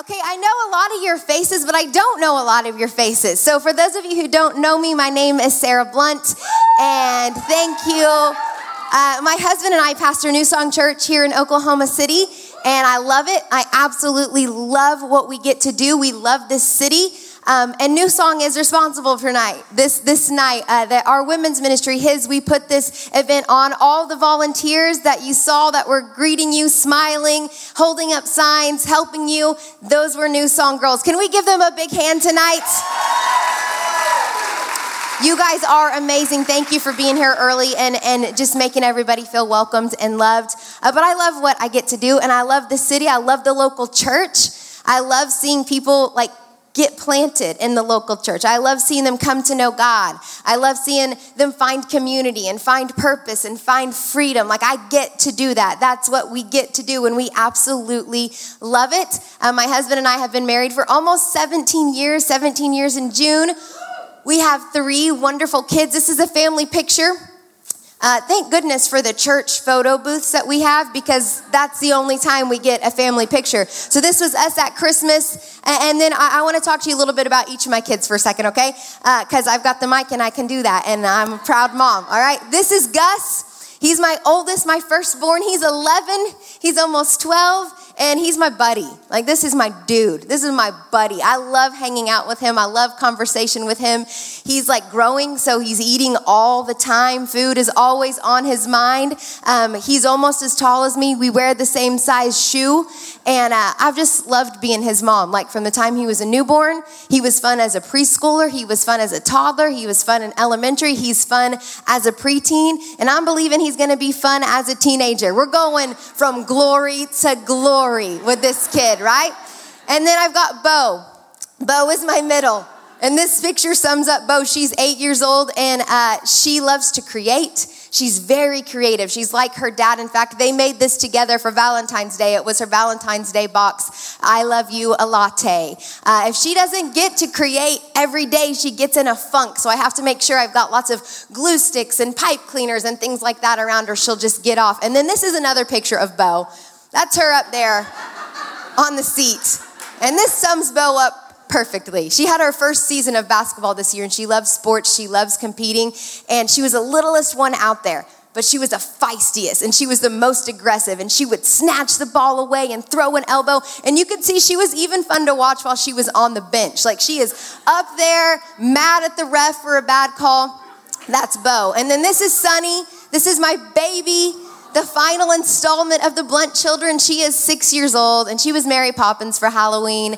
Okay, I know a lot of your faces, but I don't know a lot of your faces. So, for those of you who don't know me, my name is Sarah Blunt, and thank you. Uh, my husband and I pastor New Song Church here in Oklahoma City, and I love it. I absolutely love what we get to do. We love this city. Um, and New Song is responsible for night. This this night, uh, that our women's ministry, his, we put this event on. All the volunteers that you saw that were greeting you, smiling, holding up signs, helping you, those were New Song girls. Can we give them a big hand tonight? You guys are amazing. Thank you for being here early and, and just making everybody feel welcomed and loved. Uh, but I love what I get to do, and I love the city. I love the local church. I love seeing people like get planted in the local church. I love seeing them come to know God. I love seeing them find community and find purpose and find freedom. Like I get to do that. That's what we get to do, and we absolutely love it. Uh, my husband and I have been married for almost 17 years, 17 years in June. We have three wonderful kids. This is a family picture. Uh, thank goodness for the church photo booths that we have because that's the only time we get a family picture. So this was us at Christmas. And, then I, I want to talk to you a little bit about each of my kids for a second, okay? Because uh, I've got the mic and I can do that. And I'm a proud mom, all right? This is Gus. He's my oldest, my firstborn. He's 11. He's almost 12 and he's my buddy. Like, this is my dude. This is my buddy. I love hanging out with him. I love conversation with him. He's like growing, so he's eating all the time. Food is always on his mind. Um, he's almost as tall as me. We wear the same size shoe. And uh, I've just loved being his mom. Like, from the time he was a newborn, he was fun as a preschooler, he was fun as a toddler, he was fun in elementary, he's fun as a preteen. And I'm believing he's gonna be fun as a teenager. We're going from glory to glory story with this kid, right? And then I've got Bo. Bo is my middle. And this picture sums up Bo. She's eight years old and uh, she loves to create. She's very creative. She's like her dad. In fact, they made this together for Valentine's Day. It was her Valentine's Day box. I love you a latte. Uh, if she doesn't get to create every day, she gets in a funk. So I have to make sure I've got lots of glue sticks and pipe cleaners and things like that around her. She'll just get off. And then this is another picture of Bo. That's her up there on the seat. And this sums Bo up perfectly. She had her first season of basketball this year and she loves sports, she loves competing, and she was the littlest one out there. But she was the feistiest and she was the most aggressive and she would snatch the ball away and throw an elbow. And you could see she was even fun to watch while she was on the bench. Like she is up there, mad at the ref for a bad call. That's Bo. And then this is Sunny. This is my baby the final installment of the Blunt Children. She is six years old and she was Mary Poppins for Halloween.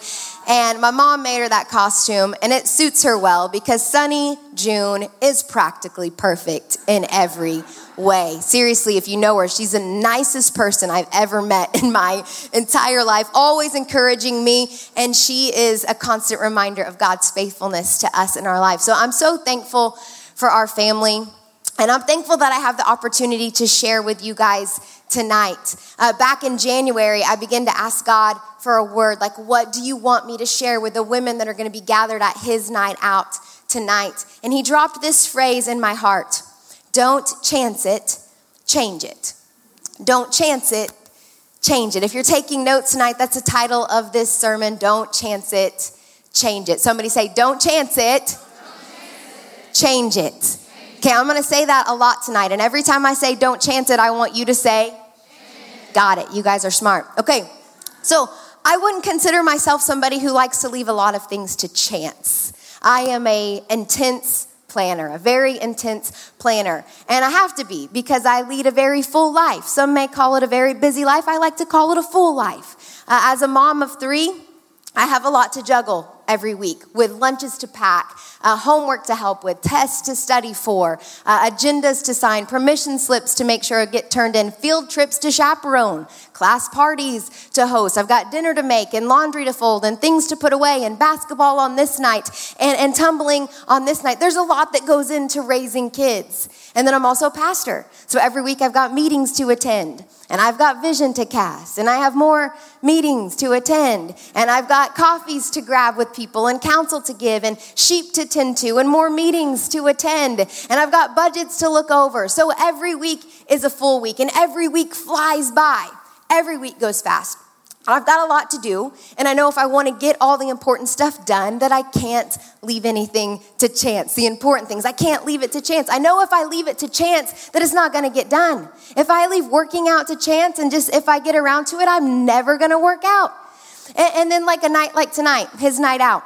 And my mom made her that costume and it suits her well because Sunny June is practically perfect in every way. Seriously, if you know her, she's the nicest person I've ever met in my entire life, always encouraging me. And she is a constant reminder of God's faithfulness to us in our life. So I'm so thankful for our family. And I'm thankful that I have the opportunity to share with you guys tonight. Uh, back in January, I began to ask God for a word like, what do you want me to share with the women that are going to be gathered at His night out tonight? And He dropped this phrase in my heart Don't chance it, change it. Don't chance it, change it. If you're taking notes tonight, that's the title of this sermon Don't chance it, change it. Somebody say, Don't chance it, Don't chance it. change it. Okay, I'm gonna say that a lot tonight. And every time I say don't chance it, I want you to say, got it. You guys are smart. Okay, so I wouldn't consider myself somebody who likes to leave a lot of things to chance. I am a intense planner, a very intense planner. And I have to be because I lead a very full life. Some may call it a very busy life. I like to call it a full life. Uh, as a mom of three, I have a lot to juggle every week with lunches to pack, uh, homework to help with, tests to study for, uh, agendas to sign, permission slips to make sure get turned in, field trips to chaperone, class parties to host. I've got dinner to make and laundry to fold and things to put away and basketball on this night and, and tumbling on this night. There's a lot that goes into raising kids. And then I'm also a pastor. So every week I've got meetings to attend and I've got vision to cast, and I have more meetings to attend, and I've got coffees to grab with people, and counsel to give, and sheep to tend to, and more meetings to attend, and I've got budgets to look over. So every week is a full week, and every week flies by. Every week goes fast. I've got a lot to do, and I know if I want to get all the important stuff done, that I can't leave anything to chance. The important things, I can't leave it to chance. I know if I leave it to chance, that it's not going to get done. If I leave working out to chance and just if I get around to it, I'm never going to work out. And, and, then, like a night like tonight, his night out,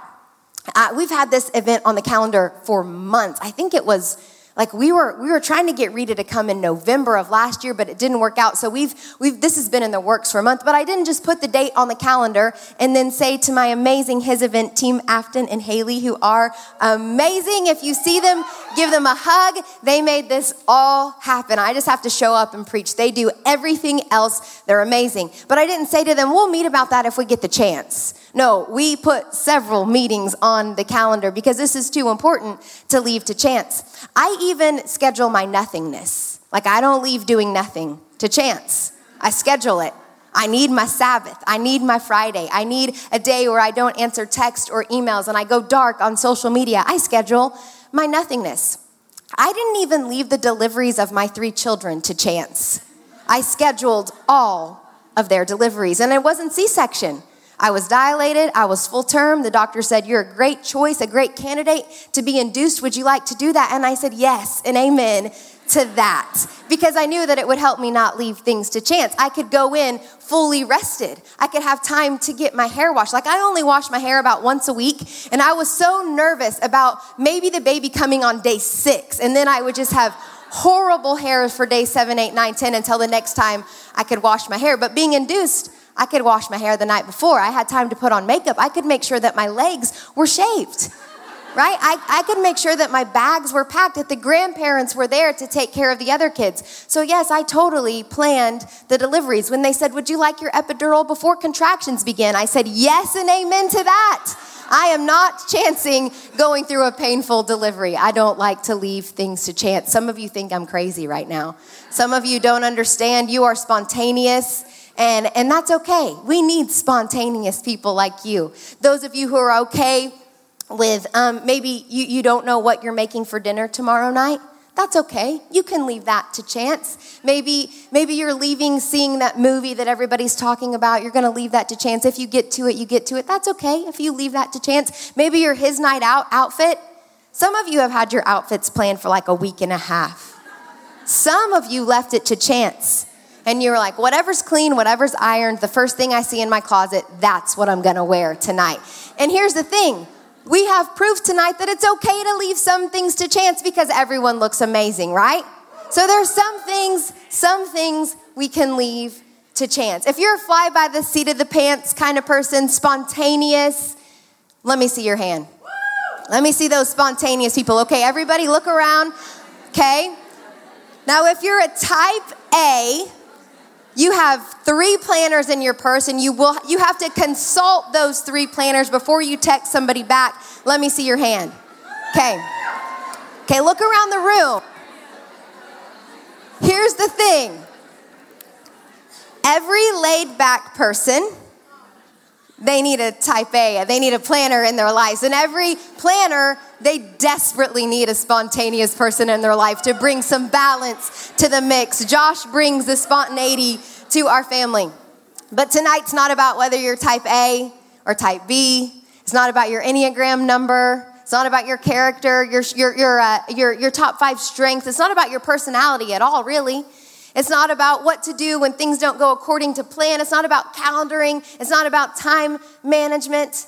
uh, we've had this event on the calendar for months. I think it was like we were we were trying to get Rita to come in November of last year, but it didn't work out. So we've we've this has been in the works for a month. But I didn't just put the date on the calendar and then say to my amazing his event team, Afton and Haley, who are amazing. If you see them, give them a hug. They made this all happen. I just have to show up and preach. They do everything else. They're amazing. But I didn't say to them, we'll meet about that if we get the chance. No, we put several meetings on the calendar because this is too important to leave to chance. I even schedule my nothingness. Like, I don't leave doing nothing to chance, I schedule it. I need my Sabbath. I need my Friday. I need a day where I don't answer text or emails and I go dark on social media. I schedule my nothingness. I didn't even leave the deliveries of my three children to chance. I scheduled all of their deliveries, and it wasn't C section. I was dilated, I was full term. The doctor said, You're a great choice, a great candidate to be induced. Would you like to do that? And I said, Yes, and amen to that because I knew that it would help me not leave things to chance. I could go in fully rested. I could have time to get my hair washed. Like I only wash my hair about once a week, and I was so nervous about maybe the baby coming on day six, and then I would just have horrible hair for day seven, eight, nine, ten until the next time I could wash my hair. But being induced, I could wash my hair the night before. I had time to put on makeup. I could make sure that my legs were shaved, right? I, I could make sure that my bags were packed, that the grandparents were there to take care of the other kids. So, yes, I totally planned the deliveries. When they said, Would you like your epidural before contractions begin? I said, Yes and amen to that. I am not chancing going through a painful delivery. I don't like to leave things to chance. Some of you think I'm crazy right now. Some of you don't understand. You are spontaneous and, and that's okay. We need spontaneous people like you. Those of you who are okay with um, maybe you, you don't know what you're making for dinner tomorrow night. That's okay. You can leave that to chance. Maybe, maybe you're leaving seeing that movie that everybody's talking about. You're going to leave that to chance. If you get to it, you get to it. That's okay if you leave that to chance. Maybe your his night out outfit. Some of you have had your outfits planned for like a week and a half. Some of you left it to chance and you're like, whatever's clean, whatever's ironed, the first thing I see in my closet, that's what I'm gonna wear tonight. And here's the thing we have proof tonight that it's okay to leave some things to chance because everyone looks amazing, right? So there's some things, some things we can leave to chance. If you're a fly by the seat of the pants kind of person, spontaneous, let me see your hand. Let me see those spontaneous people. Okay, everybody look around. Okay? Now, if you're a type A, you have three planners in your purse and you will you have to consult those three planners before you text somebody back let me see your hand. Okay. Okay look around the room. Here's the thing. Every laid back person they need a type A, they need a planner in their lives. And every planner, they desperately need a spontaneous person in their life to bring some balance to the mix. Josh brings the spontaneity to our family. But tonight's not about whether you're type A or type B. It's not about your Enneagram number. It's not about your character, your, your, your, uh, your, your top five strengths. It's not about your personality at all, really. It's not about what to do when things don't go according to plan. It's not about calendaring. It's not about time management.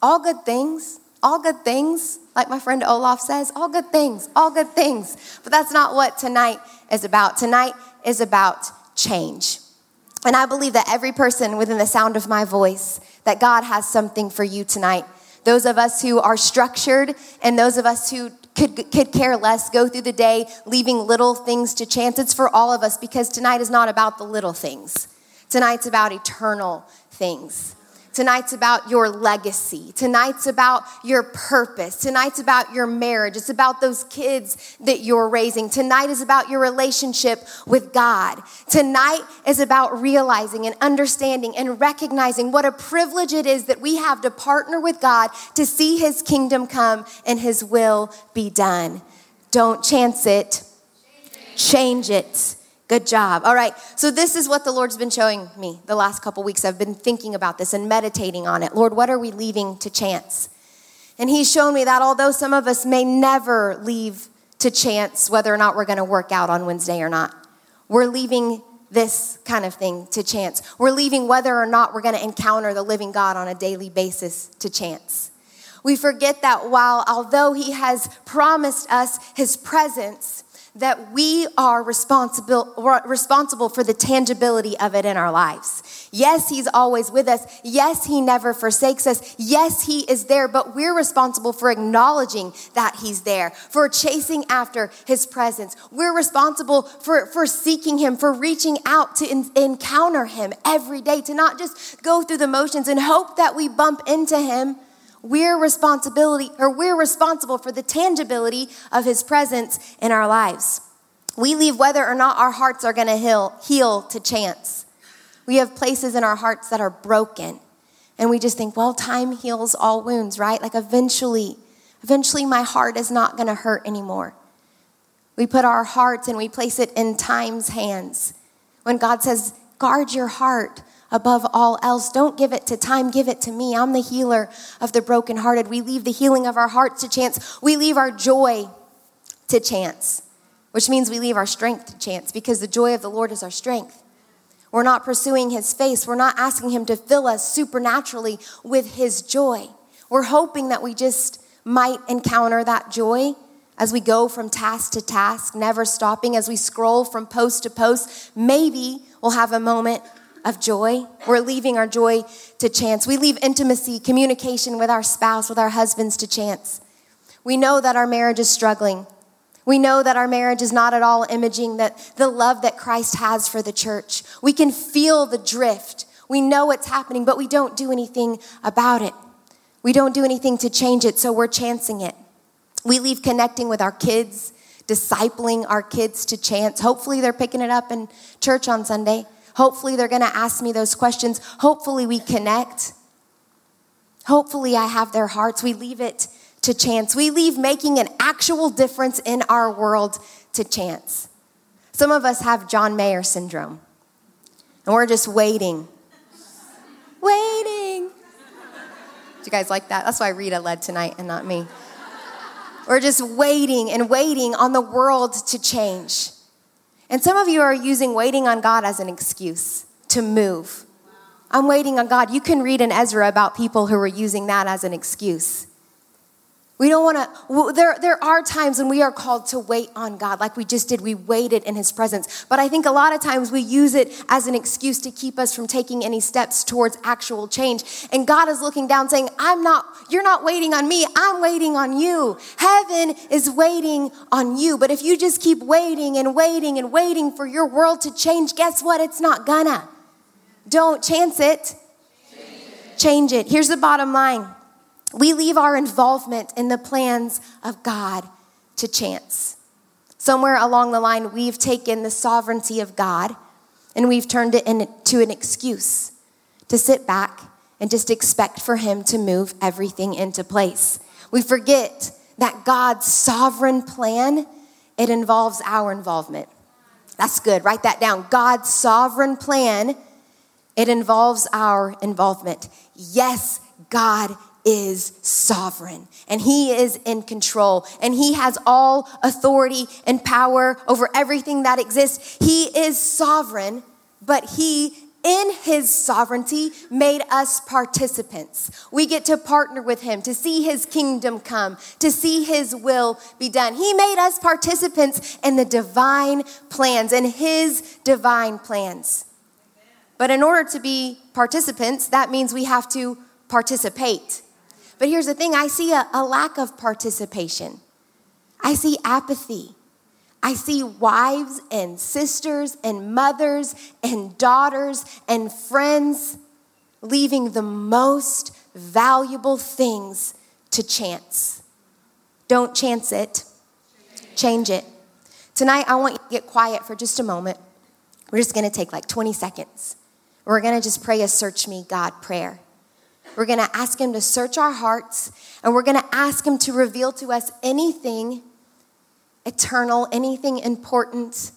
All good things, all good things, like my friend Olaf says, all good things, all good things. But that's not what tonight is about. Tonight is about change. And I believe that every person within the sound of my voice, that God has something for you tonight. Those of us who are structured and those of us who could, could care less, go through the day leaving little things to chance. It's for all of us because tonight is not about the little things. Tonight's about eternal things. Tonight's about your legacy. Tonight's about your purpose. Tonight's about your marriage. It's about those kids that you're raising. Tonight is about your relationship with God. Tonight is about realizing and understanding and recognizing what a privilege it is that we have to partner with God to see His kingdom come and His will be done. Don't chance it, change it. Good job. All right. So, this is what the Lord's been showing me the last couple weeks. I've been thinking about this and meditating on it. Lord, what are we leaving to chance? And He's shown me that although some of us may never leave to chance whether or not we're going to work out on Wednesday or not, we're leaving this kind of thing to chance. We're leaving whether or not we're going to encounter the living God on a daily basis to chance. We forget that while, although He has promised us His presence, that we are responsible, responsible for the tangibility of it in our lives. Yes, He's always with us. Yes, He never forsakes us. Yes, He is there, but we're responsible for acknowledging that He's there, for chasing after His presence. We're responsible for, for seeking Him, for reaching out to in, encounter Him every day, to not just go through the motions and hope that we bump into Him we're responsibility or we're responsible for the tangibility of his presence in our lives. We leave whether or not our hearts are going to heal, heal to chance. We have places in our hearts that are broken. And we just think, well, time heals all wounds, right? Like eventually, eventually my heart is not going to hurt anymore. We put our hearts and we place it in time's hands. When God says, guard your heart, above all else. Don't give it to time, give it to me. I'm the healer of the brokenhearted. We leave the healing of our hearts to chance. We leave our joy to chance, which means we leave our strength to chance because the joy of the Lord is our strength. We're not pursuing his face. We're not asking him to fill us supernaturally with his joy. We're hoping that we just might encounter that joy as we go from task to task, never stopping, as we scroll from post to post. Maybe we'll have a moment of joy. We're leaving our joy to chance. We leave intimacy, communication with our spouse, with our husbands to chance. We know that our marriage is struggling. We know that our marriage is not at all imaging that the love that Christ has for the church. We can feel the drift. We know what's happening, but we don't do anything about it. We don't do anything to change it, so we're chancing it. We leave connecting with our kids, discipling our kids to chance. Hopefully, they're picking it up in church on Sunday. Hopefully, they're going to ask me those questions. Hopefully, we connect. Hopefully, I have their hearts. We leave it to chance. We leave making an actual difference in our world to chance. Some of us have John Mayer syndrome, and we're just waiting. waiting. Do you guys like that? That's why Rita led tonight and not me. We're just waiting and waiting on the world to change. And some of you are using waiting on God as an excuse to move. I'm waiting on God. You can read in Ezra about people who were using that as an excuse. We don't want to, there, there are times when we are called to wait on God, like we just did. We waited in His presence. But I think a lot of times we use it as an excuse to keep us from taking any steps towards actual change. And God is looking down saying, I'm not, you're not waiting on me, I'm waiting on you. Heaven is waiting on you. But if you just keep waiting and waiting and waiting for your world to change, guess what? It's not gonna. Don't chance it. Change it. Change it. Here's the bottom line we leave our involvement in the plans of God to chance. Somewhere along the line, we've taken the sovereignty of God and we've turned it into an excuse to sit back and just expect for Him to move everything into place. We forget that God's sovereign plan, it involves our involvement. That's good. Write that down. God's sovereign plan, it involves our involvement. Yes, God is sovereign and he is in control and he has all authority and power over everything that exists. He is sovereign, but he in his sovereignty made us participants. We get to partner with him to see his kingdom come, to see his will be done. He made us participants in the divine plans and his divine plans. But in order to be participants, that means we have to participate. But here's the thing I see a, a lack of participation, I see apathy. I see wives and sisters and mothers and daughters and friends leaving the most valuable things to chance. Don't chance it, change it. Tonight, I want you to get quiet for just a moment. We're just gonna take like 20 seconds. We're gonna just pray a search me, God prayer. We're going to ask Him to search our hearts, and we're going to ask Him to reveal to us anything eternal, anything important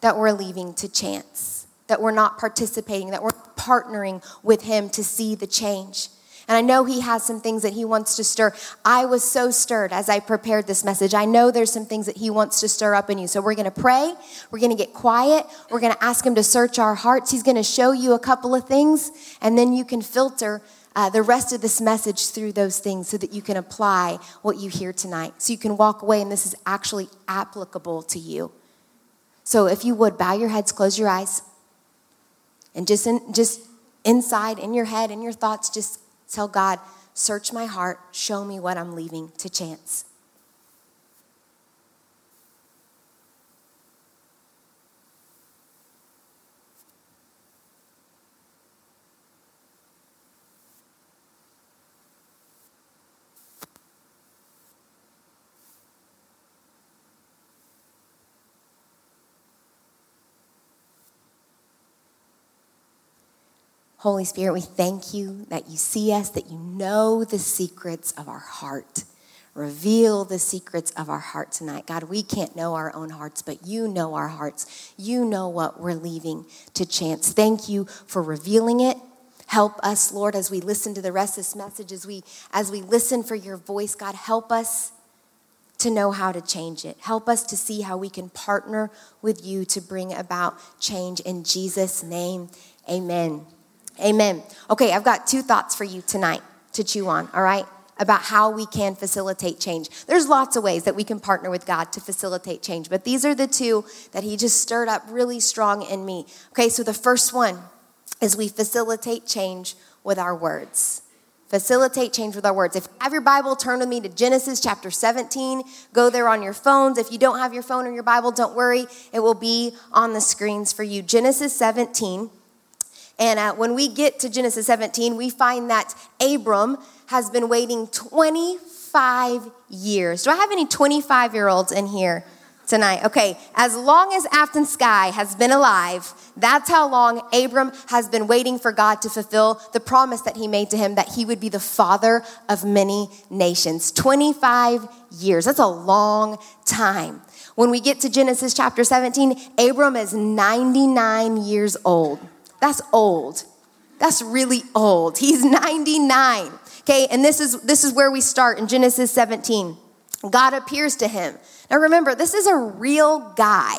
that we're leaving to chance, that we're not participating, that we're partnering with Him to see the change. And I know He has some things that He wants to stir. I was so stirred as I prepared this message. I know there's some things that He wants to stir up in you. So we're going to pray. We're going to get quiet. We're going to ask Him to search our hearts. He's going to show you a couple of things, and then you can filter. Uh, the rest of this message through those things so that you can apply what you hear tonight. So you can walk away and this is actually applicable to you. So if you would, bow your heads, close your eyes, and just, in, just inside, in your head, in your thoughts, just Tell God, search my heart, show me what I'm leaving to chance. Holy Spirit, we thank you that you see us, that you know the secrets of our heart. Reveal the secrets of our heart tonight. God, we can't know our own hearts, but you know our hearts. You know what we're leaving to chance. Thank you for revealing it. Help us, Lord, as we listen to the rest of this message, as we as we listen for your voice, God, help us to know how to change it. Help us to see how we can partner with you to bring about change in Jesus' name. Amen. Amen. Okay, I've got two thoughts for you tonight to chew on, all right? About how we can facilitate change. There's lots of ways that we can partner with God to facilitate change, but these are the two that He just stirred up really strong in me. Okay, so the first one is we facilitate change with our words. Facilitate change with our words. If you have your Bible, turn with me to Genesis chapter 17. Go there on your phones. If you don't have your phone or your Bible, don't worry, it will be on the screens for you. Genesis 17. And uh, when we get to Genesis 17, we find that Abram has been waiting 25 years. Do I have any 25 year olds in here tonight? Okay, as long as Afton Sky has been alive, that's how long Abram has been waiting for God to fulfill the promise that he made to him that he would be the father of many nations. 25 years. That's a long time. When we get to Genesis chapter 17, Abram is 99 years old. That's old. That's really old. He's 99. Okay, and this is this is where we start in Genesis 17. God appears to him. Now remember, this is a real guy.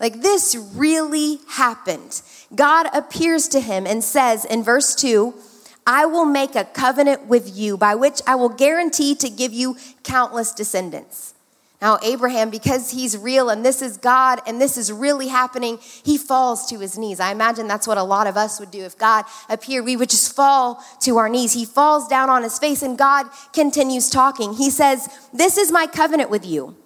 Like this really happened. God appears to him and says in verse 2, I will make a covenant with you by which I will guarantee to give you countless descendants. Now, Abraham, because he's real and this is God and this is really happening, he falls to his knees. I imagine that's what a lot of us would do. If God appeared, we would just fall to our knees. He falls down on his face and God continues talking. He says, This is my covenant with you.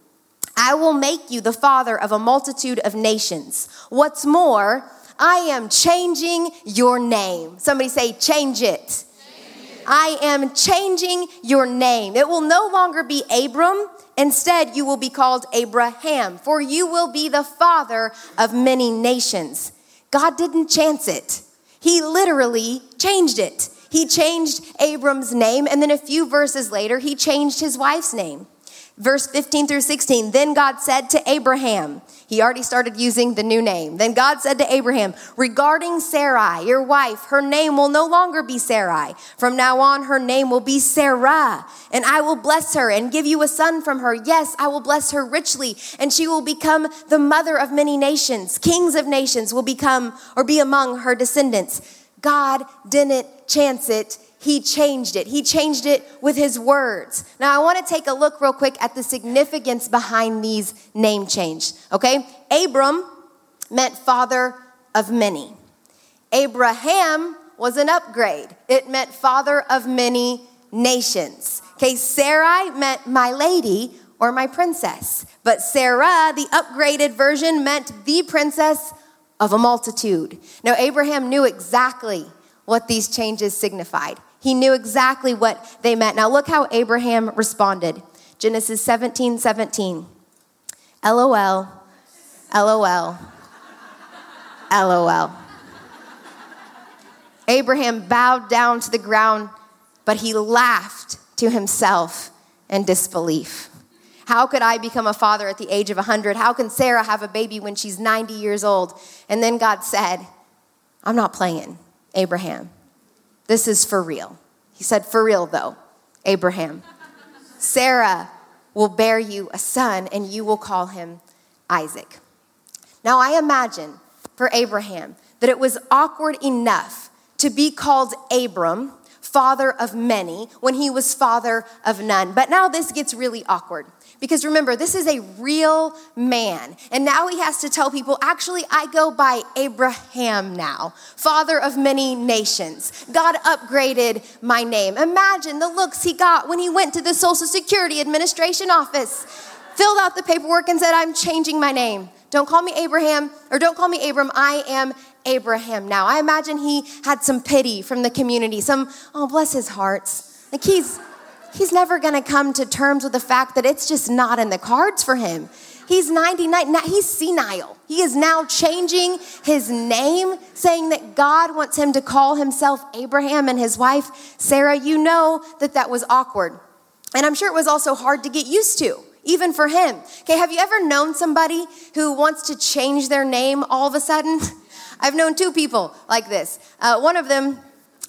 I will make you the father of a multitude of nations. What's more, I am changing your name. Somebody say, Change it. I am changing your name. It will no longer be Abram. Instead, you will be called Abraham, for you will be the father of many nations. God didn't chance it, He literally changed it. He changed Abram's name, and then a few verses later, He changed his wife's name. Verse 15 through 16, then God said to Abraham, he already started using the new name. Then God said to Abraham, Regarding Sarai, your wife, her name will no longer be Sarai. From now on, her name will be Sarah. And I will bless her and give you a son from her. Yes, I will bless her richly, and she will become the mother of many nations. Kings of nations will become or be among her descendants. God didn't chance it he changed it. He changed it with his words. Now, I want to take a look real quick at the significance behind these name change. Okay? Abram meant father of many. Abraham was an upgrade. It meant father of many nations. Okay, Sarai meant my lady or my princess. But Sarah, the upgraded version, meant the princess of a multitude. Now, Abraham knew exactly what these changes signified. He knew exactly what they meant. Now, look how Abraham responded Genesis 17 17. LOL, LOL, LOL. Abraham bowed down to the ground, but he laughed to himself in disbelief. How could I become a father at the age of 100? How can Sarah have a baby when she's 90 years old? And then God said, I'm not playing, Abraham. This is for real. He said, For real, though, Abraham. Sarah will bear you a son, and you will call him Isaac. Now, I imagine for Abraham that it was awkward enough to be called Abram father of many when he was father of none. But now this gets really awkward. Because remember, this is a real man. And now he has to tell people, actually, I go by Abraham now, father of many nations. God upgraded my name. Imagine the looks he got when he went to the Social Security Administration office, filled out the paperwork, and said, I'm changing my name. Don't call me Abraham, or don't call me Abram. I am Abraham now. I imagine he had some pity from the community, some, oh, bless his hearts. Like he's, he's never gonna come to terms with the fact that it's just not in the cards for him. He's 99, he's senile. He is now changing his name, saying that God wants him to call himself Abraham and his wife Sarah. You know that that was awkward. And I'm sure it was also hard to get used to even for him. Okay, have you ever known somebody who wants to change their name all of a sudden? I've known two people like this. Uh, one of them,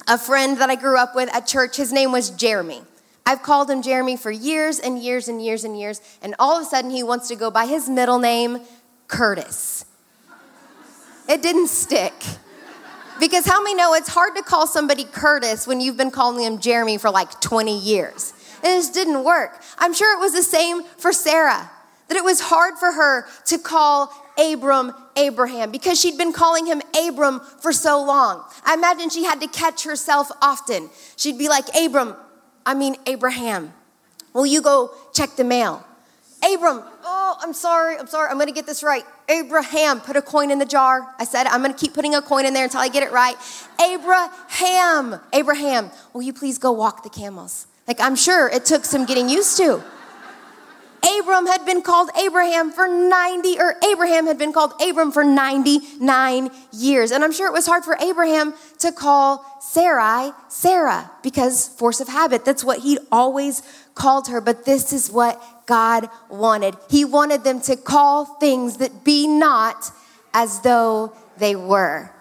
a friend that I grew up with at church, his name was Jeremy. I've called him Jeremy for years and years and years and years, and all of a sudden he wants to go by his middle name, Curtis. It didn't stick. Because how many know it's hard to call somebody Curtis when you've been calling him Jeremy for like 20 years? It just didn't work. I'm sure it was the same for Sarah, that it was hard for her to call Abram Abraham because she'd been calling him Abram for so long. I imagine she had to catch herself often. She'd be like, Abram, I mean Abraham, will you go check the mail? Abram, oh, I'm sorry, I'm sorry, I'm gonna get this right. Abraham, put a coin in the jar. I said, I'm gonna keep putting a coin in there until I get it right. Abraham, Abraham, will you please go walk the camels? Like, I'm sure it took some getting used to. Abram had been called Abraham for 90, or Abraham had been called Abram for 99 years. And I'm sure it was hard for Abraham to call Sarai Sarah because force of habit. That's what he'd always called her. But this is what God wanted. He wanted them to call things that be not as though they were.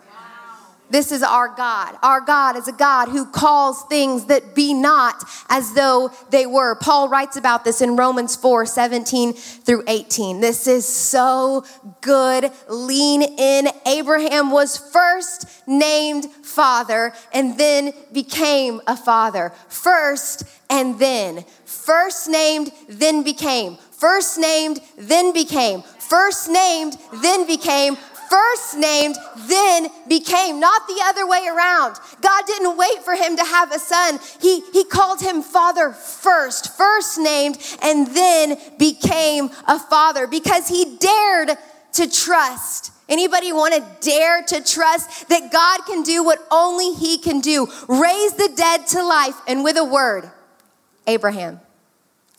This is our God. Our God is a God who calls things that be not as though they were. Paul writes about this in Romans 4 17 through 18. This is so good. Lean in. Abraham was first named father and then became a father. First and then. First named, then became. First named, then became. First named, then became first named, then became, not the other way around. God didn't wait for him to have a son. He, he called him father first, first named, and then became a father because he dared to trust. Anybody want to dare to trust that God can do what only he can do? Raise the dead to life and with a word, Abraham,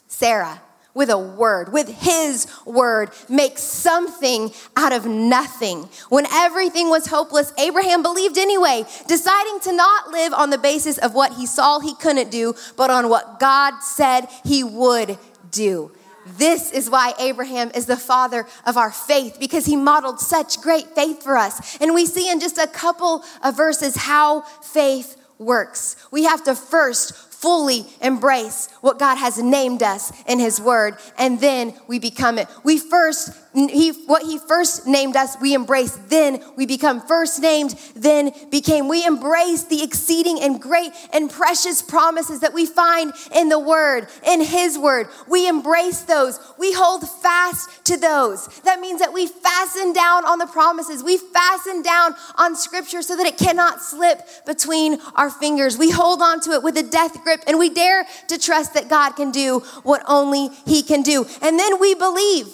Sarah, with a word, with his word, make something out of nothing. When everything was hopeless, Abraham believed anyway, deciding to not live on the basis of what he saw he couldn't do, but on what God said he would do. This is why Abraham is the father of our faith because he modeled such great faith for us. And we see in just a couple of verses how faith works. We have to first fully embrace what God has named us in His Word, and then we become it. We first, he, what He first named us, we embrace, then we become first named, then became. We embrace the exceeding and great and precious promises that we find in the Word, in His Word. We embrace those. We hold fast to those. That means that we fasten down on the promises. We fasten down on Scripture so that it cannot slip between our fingers. We hold on to it with a death grip and we dare to trust that God can do what only He can do. And then we believe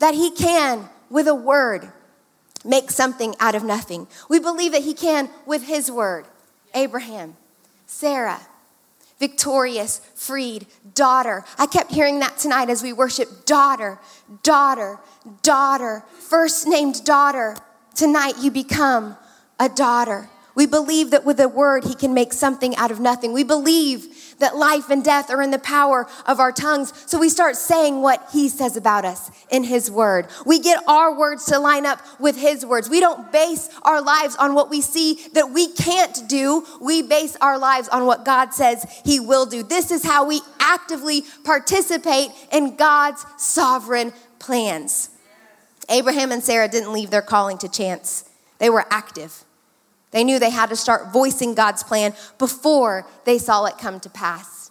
that He can, with a word, make something out of nothing. We believe that He can with His word. Abraham, Sarah, victorious, freed, daughter. I kept hearing that tonight as we worship daughter, daughter, daughter, first named daughter. Tonight you become a daughter. We believe that with a word, he can make something out of nothing. We believe that life and death are in the power of our tongues. So we start saying what he says about us in his word. We get our words to line up with his words. We don't base our lives on what we see that we can't do. We base our lives on what God says he will do. This is how we actively participate in God's sovereign plans. Abraham and Sarah didn't leave their calling to chance. They were active. They knew they had to start voicing God's plan before they saw it come to pass.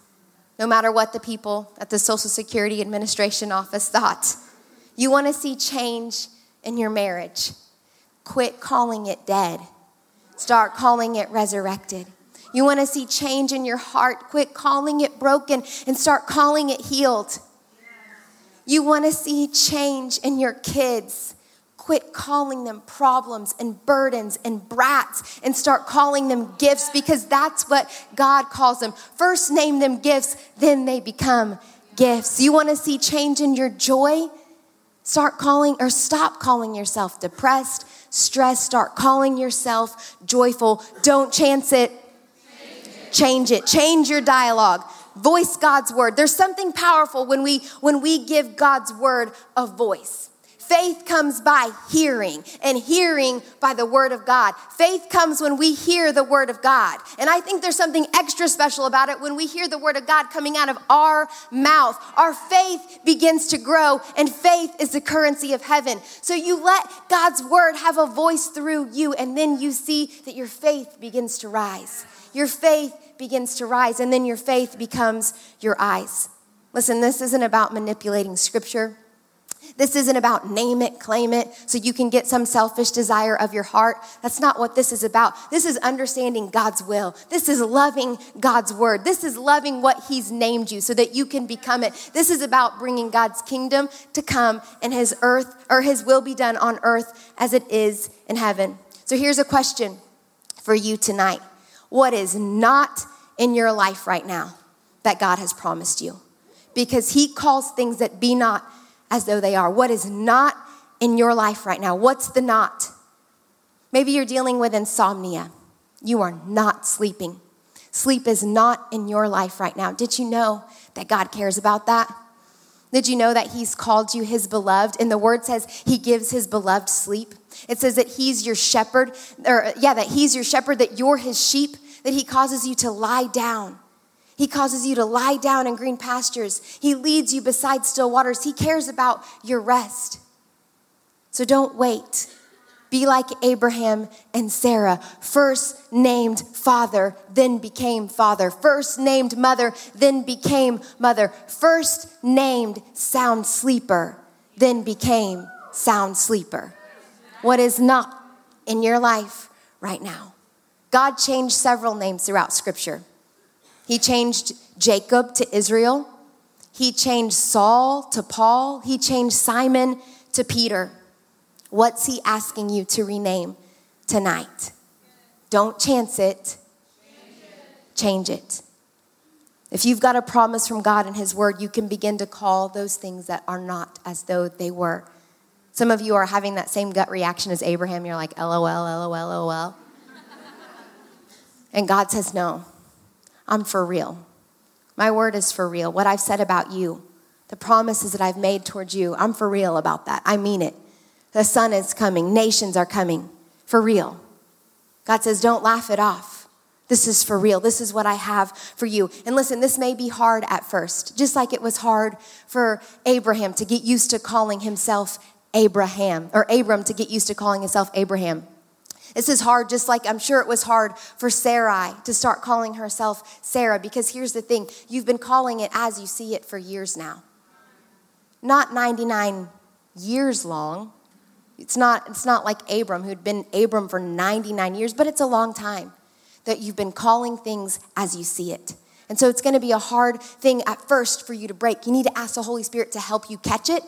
No matter what the people at the Social Security Administration office thought. You want to see change in your marriage? Quit calling it dead. Start calling it resurrected. You want to see change in your heart? Quit calling it broken and start calling it healed. You want to see change in your kids? Quit calling them problems and burdens and brats and start calling them gifts because that's what God calls them. First, name them gifts, then they become gifts. You want to see change in your joy? Start calling or stop calling yourself depressed, stressed. Start calling yourself joyful. Don't chance it. Change it. Change your dialogue. Voice God's word. There's something powerful when we when we give God's word a voice. Faith comes by hearing, and hearing by the word of God. Faith comes when we hear the word of God. And I think there's something extra special about it when we hear the word of God coming out of our mouth. Our faith begins to grow, and faith is the currency of heaven. So you let God's word have a voice through you, and then you see that your faith begins to rise. Your faith begins to rise, and then your faith becomes your eyes. Listen, this isn't about manipulating scripture. This isn't about name it, claim it, so you can get some selfish desire of your heart. That's not what this is about. This is understanding God's will. This is loving God's word. This is loving what He's named you so that you can become it. This is about bringing God's kingdom to come and His earth, or His will be done on earth as it is in heaven. So here's a question for you tonight What is not in your life right now that God has promised you? Because He calls things that be not as though they are. What is not in your life right now? What's the not? Maybe you're dealing with insomnia. You are not sleeping. Sleep is not in your life right now. Did you know that God cares about that? Did you know that He's called you His beloved? And the word says He gives His beloved sleep. It says that He's your shepherd, or yeah, that He's your shepherd, that you're His sheep, that He causes you to lie down he causes you to lie down in green pastures. He leads you beside still waters. He cares about your rest. So don't wait. Be like Abraham and Sarah, first named father, then became father, first named mother, then became mother, first named sound sleeper, then became sound sleeper. What is not in your life right now? God changed several names throughout Scripture. He changed Jacob to Israel. He changed Saul to Paul. He changed Simon to Peter. What's he asking you to rename tonight? Don't chance it, change it. If you've got a promise from God and His Word, you can begin to call those things that are not as though they were. Some of you are having that same gut reaction as Abraham. You're like, LOL, LOL, LOL. and God says, no. I'm for real. My word is for real. What I've said about you, the promises that I've made towards you, I'm for real about that. I mean it. The son is coming, nations are coming for real. God says, don't laugh it off. This is for real. This is what I have for you. And listen, this may be hard at first, just like it was hard for Abraham to get used to calling himself Abraham, or Abram to get used to calling himself Abraham. This is hard, just like I'm sure it was hard for Sarai to start calling herself Sarah, because here's the thing you've been calling it as you see it for years now. Not 99 years long. It's not, it's not like Abram, who'd been Abram for 99 years, but it's a long time that you've been calling things as you see it. And so it's to be a hard thing at first for you to break. You need to ask the Holy Spirit to help you catch it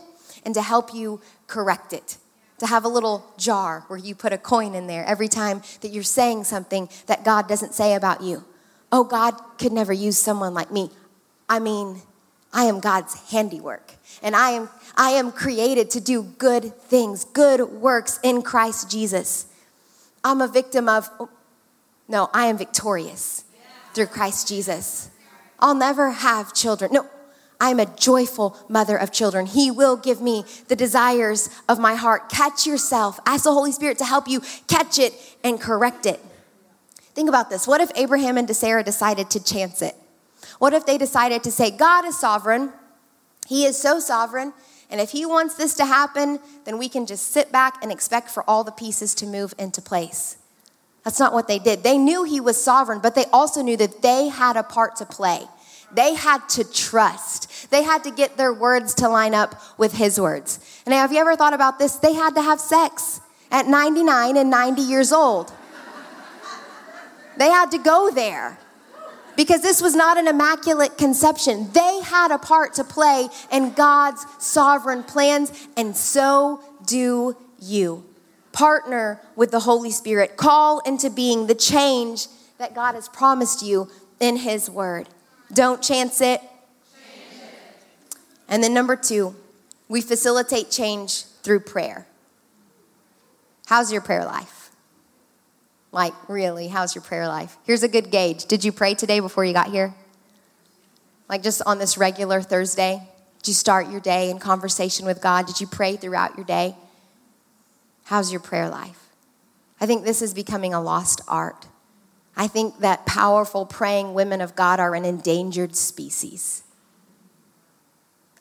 and to help you correct it to have a little jar where you put a coin in there every time that you're saying something that God doesn't say about you. Oh, God could never use someone like me. I mean, I am God's handiwork. And I am, I am created to do good things, good works in Christ Jesus. I'm a victim of, no, I am victorious through Christ Jesus. I'll never have children. No, I'm a joyful mother of children. He will give me the desires of my heart. Catch yourself. Ask the Holy Spirit to help you catch it and correct it. Think about this. What if Abraham and Sarah decided to chance it? What if they decided to say, God is sovereign? He is so sovereign. And if he wants this to happen, then we can just sit back and expect for all the pieces to move into place. That's not what they did. They knew he was sovereign, but they also knew that they had a part to play. They had to trust. They had to get their words to line up with his words. And have you ever thought about this? They had to have sex at 99 and 90 years old. they had to go there because this was not an immaculate conception. They had a part to play in God's sovereign plans, and so do you. Partner with the Holy Spirit, call into being the change that God has promised you in His Word. Don't chance it. And then, number two, we facilitate change through prayer. How's your prayer life? Like, really, how's your prayer life? Here's a good gauge. Did you pray today before you got here? Like, just on this regular Thursday? Did you start your day in conversation with God? Did you pray throughout your day? How's your prayer life? I think this is becoming a lost art. I think that powerful praying women of God are an endangered species.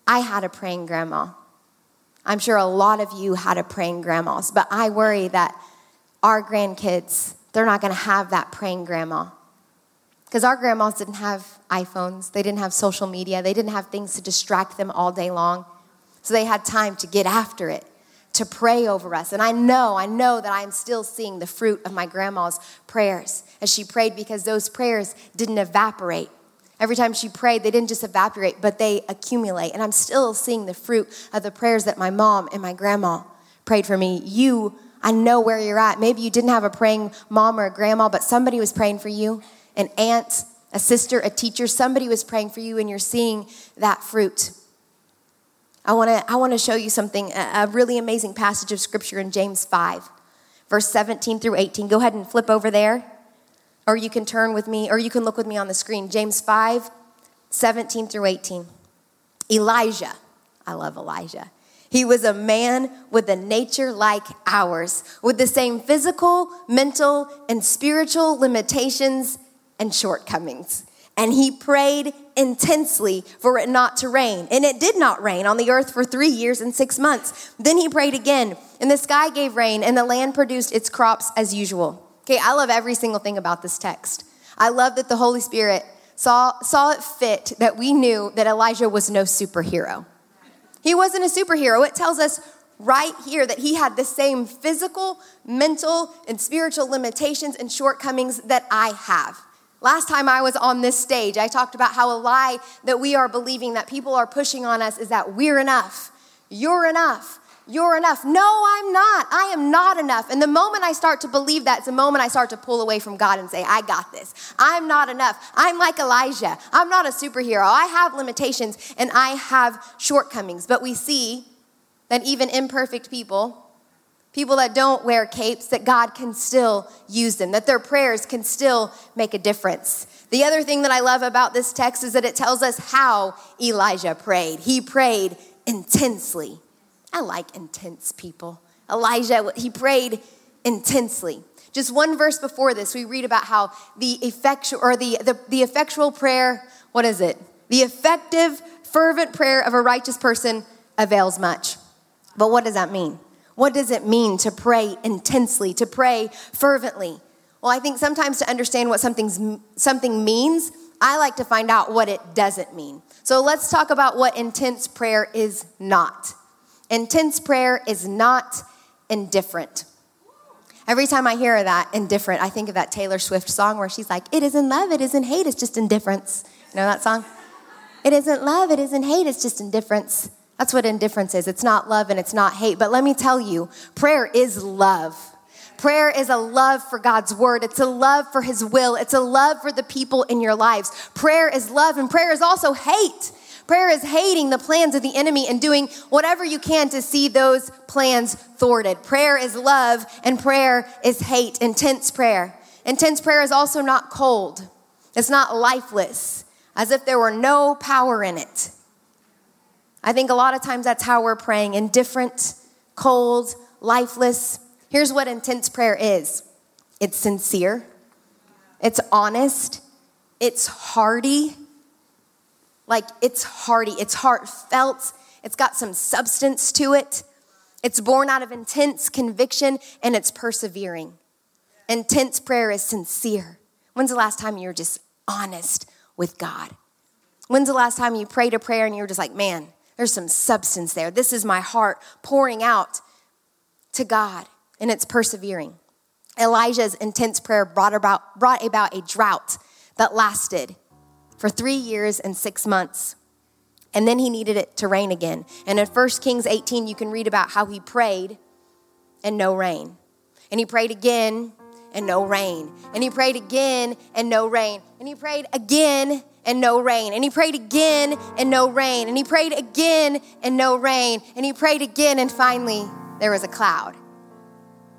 I had a praying grandma. I'm sure a lot of you had a praying grandmas, but I worry that our grandkids, they're not going to have that praying grandma. Because our grandmas didn't have iPhones, they didn't have social media, they didn't have things to distract them all day long. So they had time to get after it to pray over us. And I know, I know that I'm still seeing the fruit of my grandma's prayers as she prayed because those prayers didn't evaporate. Every time she prayed, they didn't just evaporate, but they accumulate. And I'm still seeing the fruit of the prayers that my mom and my grandma prayed for me. You, I know where you're at. Maybe you didn't have a praying mom or a grandma, but somebody was praying for you an aunt, a sister, a teacher, somebody was praying for you, and you're seeing that fruit. I want to I want to show you something a really amazing passage of scripture in James 5 verse 17 through 18. Go ahead and flip over there. Or you can turn with me or you can look with me on the screen. James 5 17 through 18. Elijah. I love Elijah. He was a man with a nature like ours, with the same physical, mental, and spiritual limitations and shortcomings and he prayed intensely for it not to rain. And it did not rain on the earth for three years and six months. Then he prayed again, and the sky gave rain, and the land produced its crops as usual. Okay, I love every single thing about this text. I love that the Holy Spirit saw, saw it fit that we knew that Elijah was no superhero. He wasn't a superhero. It tells us right here that he had the same physical, mental, and spiritual limitations and shortcomings that I have. Last time I was on this stage, I talked about how a lie that we are believing that people are pushing on us is that we're enough. You're enough. You're enough. No, I'm not. I am not enough. And the moment I start to believe that, it's the moment I start to pull away from God and say, I got this. I'm not enough. I'm like Elijah. I'm not a superhero. I have limitations and I have shortcomings. But we see that even imperfect people People that don't wear capes, that God can still use them, that their prayers can still make a difference. The other thing that I love about this text is that it tells us how Elijah prayed. He prayed intensely. I like intense people. Elijah, he prayed intensely. Just one verse before this, we read about how the effectual or the, the, the effectual prayer, what is it? The effective, fervent prayer of a righteous person avails much. But what does that mean? What does it mean to pray intensely, to pray fervently? Well, I think sometimes to understand what something's, something means, I like to find out what it doesn't mean. So let's talk about what intense prayer is not. Intense prayer is not indifferent. Every time I hear that, indifferent, I think of that Taylor Swift song where she's like, It isn't love, it isn't hate, it's just indifference. You know that song? It isn't love, it isn't hate, it's just indifference. That's what indifference is. It's not love and it's not hate. But let me tell you, prayer is love. Prayer is a love for God's word. It's a love for his will. It's a love for the people in your lives. Prayer is love and prayer is also hate. Prayer is hating the plans of the enemy and doing whatever you can to see those plans thwarted. Prayer is love and prayer is hate. Intense prayer. Intense prayer is also not cold. It's not lifeless. as if there were no power in it. I think a lot of times that's how we're praying indifferent, cold, lifeless. Here's what intense prayer is it's sincere, it's honest, it's hearty. Like it's hearty, it's heartfelt, it's got some substance to it. It's born out of intense conviction and it's persevering. Intense prayer is sincere. When's the last time you were just honest with God? When's the last time you prayed a prayer and you were just like, man, there's some substance there. This is my heart pouring out to God, and it's persevering. Elijah's intense prayer brought about, brought about a drought that lasted for three years and six months. And then he needed it to rain again. And in 1 Kings 18, you can read about how he prayed and no rain. And he prayed again and no rain. And he prayed again and no rain. And he prayed again and no rain. And he prayed again and no rain. And he prayed again and no rain. And he prayed again and finally there was a cloud.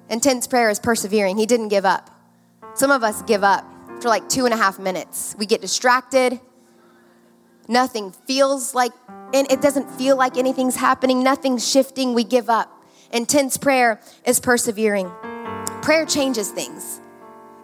Intense prayer is persevering. He didn't give up. Some of us give up for like two and a half minutes. We get distracted. Nothing feels like, and it doesn't feel like anything's happening. Nothing's shifting. We give up. Intense prayer is persevering. Prayer changes things.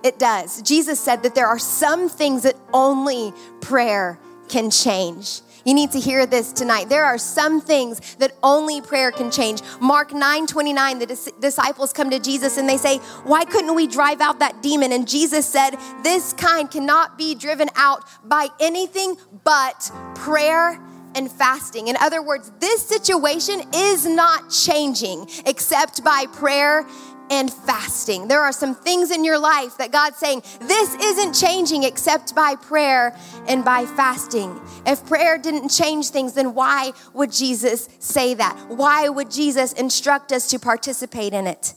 It does. Jesus said that there are some things that only prayer can change. You need to hear this tonight. There are some things that only prayer can change. Mark 9 29, the dis- disciples come to Jesus and they say, Why couldn't we drive out that demon? And Jesus said, This kind cannot be driven out by anything but prayer and fasting. In other words, this situation is not changing except by prayer and fasting. There are some things in your life that God's saying, this isn't changing except by prayer and by fasting. If prayer didn't change things, then why would Jesus say that? Why would Jesus instruct us to participate in it?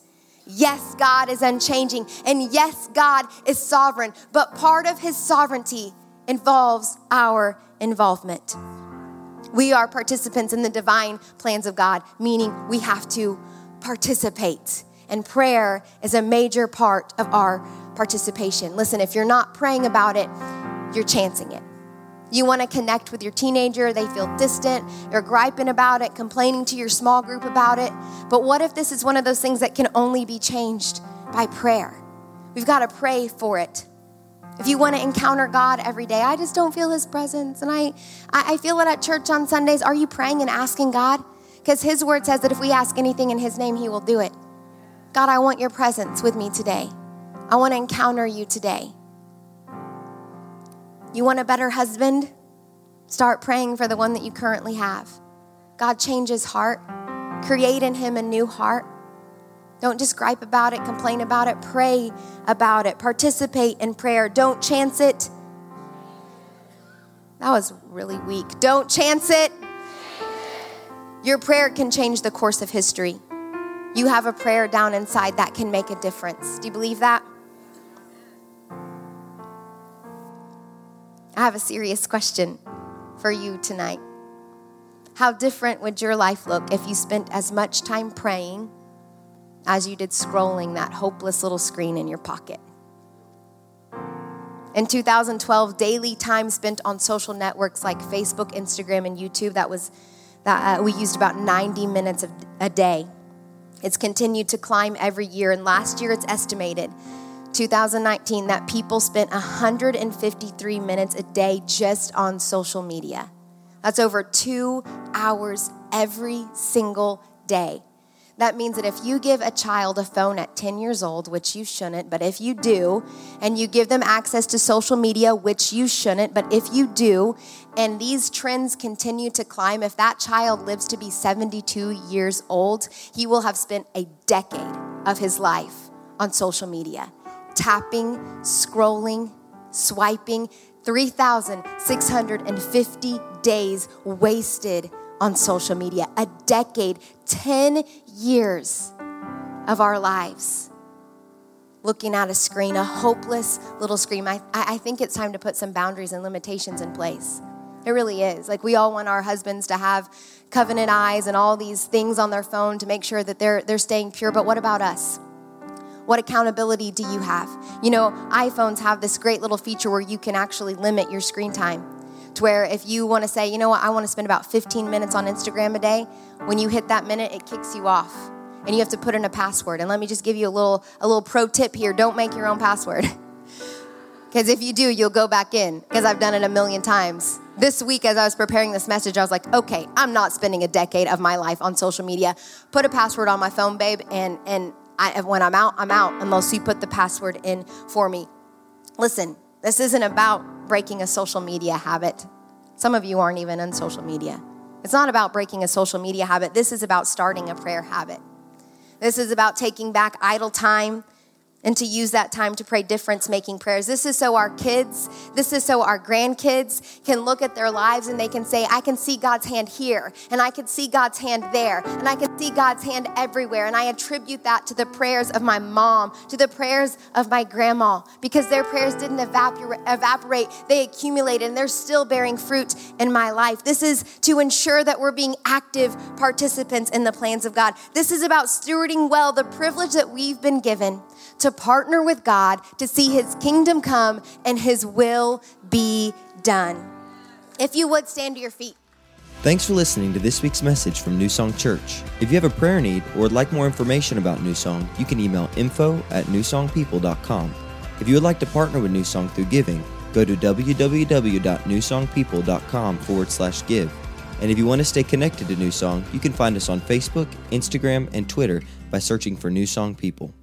Yes, God is unchanging, and yes, God is sovereign, but part of his sovereignty involves our involvement. We are participants in the divine plans of God, meaning we have to participate and prayer is a major part of our participation. Listen, if you're not praying about it, you're chancing it. You want to connect with your teenager, they feel distant, you're griping about it, complaining to your small group about it. But what if this is one of those things that can only be changed by prayer? We've got to pray for it. If you want to encounter God every day, I just don't feel His presence. And I, I feel it at church on Sundays. Are you praying and asking God? Because His word says that if we ask anything in His name, He will do it. God, I want your presence with me today. I want to encounter you today. You want a better husband? Start praying for the one that you currently have. God, change his heart. Create in him a new heart. Don't just gripe about it, complain about it, pray about it, participate in prayer. Don't chance it. That was really weak. Don't chance it. Your prayer can change the course of history. You have a prayer down inside that can make a difference. Do you believe that? I have a serious question for you tonight. How different would your life look if you spent as much time praying as you did scrolling that hopeless little screen in your pocket? In 2012, daily time spent on social networks like Facebook, Instagram, and YouTube, that was that uh, we used about 90 minutes a day. It's continued to climb every year, and last year it's estimated, 2019, that people spent 153 minutes a day just on social media. That's over two hours every single day. That means that if you give a child a phone at 10 years old, which you shouldn't, but if you do, and you give them access to social media, which you shouldn't, but if you do, and these trends continue to climb, if that child lives to be 72 years old, he will have spent a decade of his life on social media, tapping, scrolling, swiping, 3,650 days wasted on social media, a decade, 10 years of our lives looking at a screen, a hopeless little screen. I, I think it's time to put some boundaries and limitations in place. It really is. Like we all want our husbands to have covenant eyes and all these things on their phone to make sure that they're they're staying pure. But what about us? What accountability do you have? You know, iPhones have this great little feature where you can actually limit your screen time. To where if you want to say, you know what, I want to spend about 15 minutes on Instagram a day, when you hit that minute, it kicks you off. And you have to put in a password. And let me just give you a little a little pro tip here. Don't make your own password. Because if you do, you'll go back in. Because I've done it a million times. This week, as I was preparing this message, I was like, okay, I'm not spending a decade of my life on social media. Put a password on my phone, babe, and and I, when I'm out, I'm out unless you put the password in for me. Listen, this isn't about breaking a social media habit. Some of you aren't even on social media. It's not about breaking a social media habit. This is about starting a prayer habit. This is about taking back idle time and to use that time to pray difference making prayers. This is so our kids, this is so our grandkids can look at their lives and they can say, I can see God's hand here, and I can see God's hand there, and I can see God's hand everywhere. And I attribute that to the prayers of my mom, to the prayers of my grandma, because their prayers didn't evaporate, evaporate they accumulated, and they're still bearing fruit in my life. This is to ensure that we're being active participants in the plans of God. This is about stewarding well the privilege that we've been given to partner with God to see his kingdom come and his will be done. If you would stand to your feet. Thanks for listening to this week's message from New Song Church. If you have a prayer need or would like more information about New Song, you can email info at newsongpeople.com. If you would like to partner with New Song through giving, go to www.newsongpeople.com forward slash give. And if you want to stay connected to New Song, you can find us on Facebook, Instagram, and Twitter by searching for New Song People.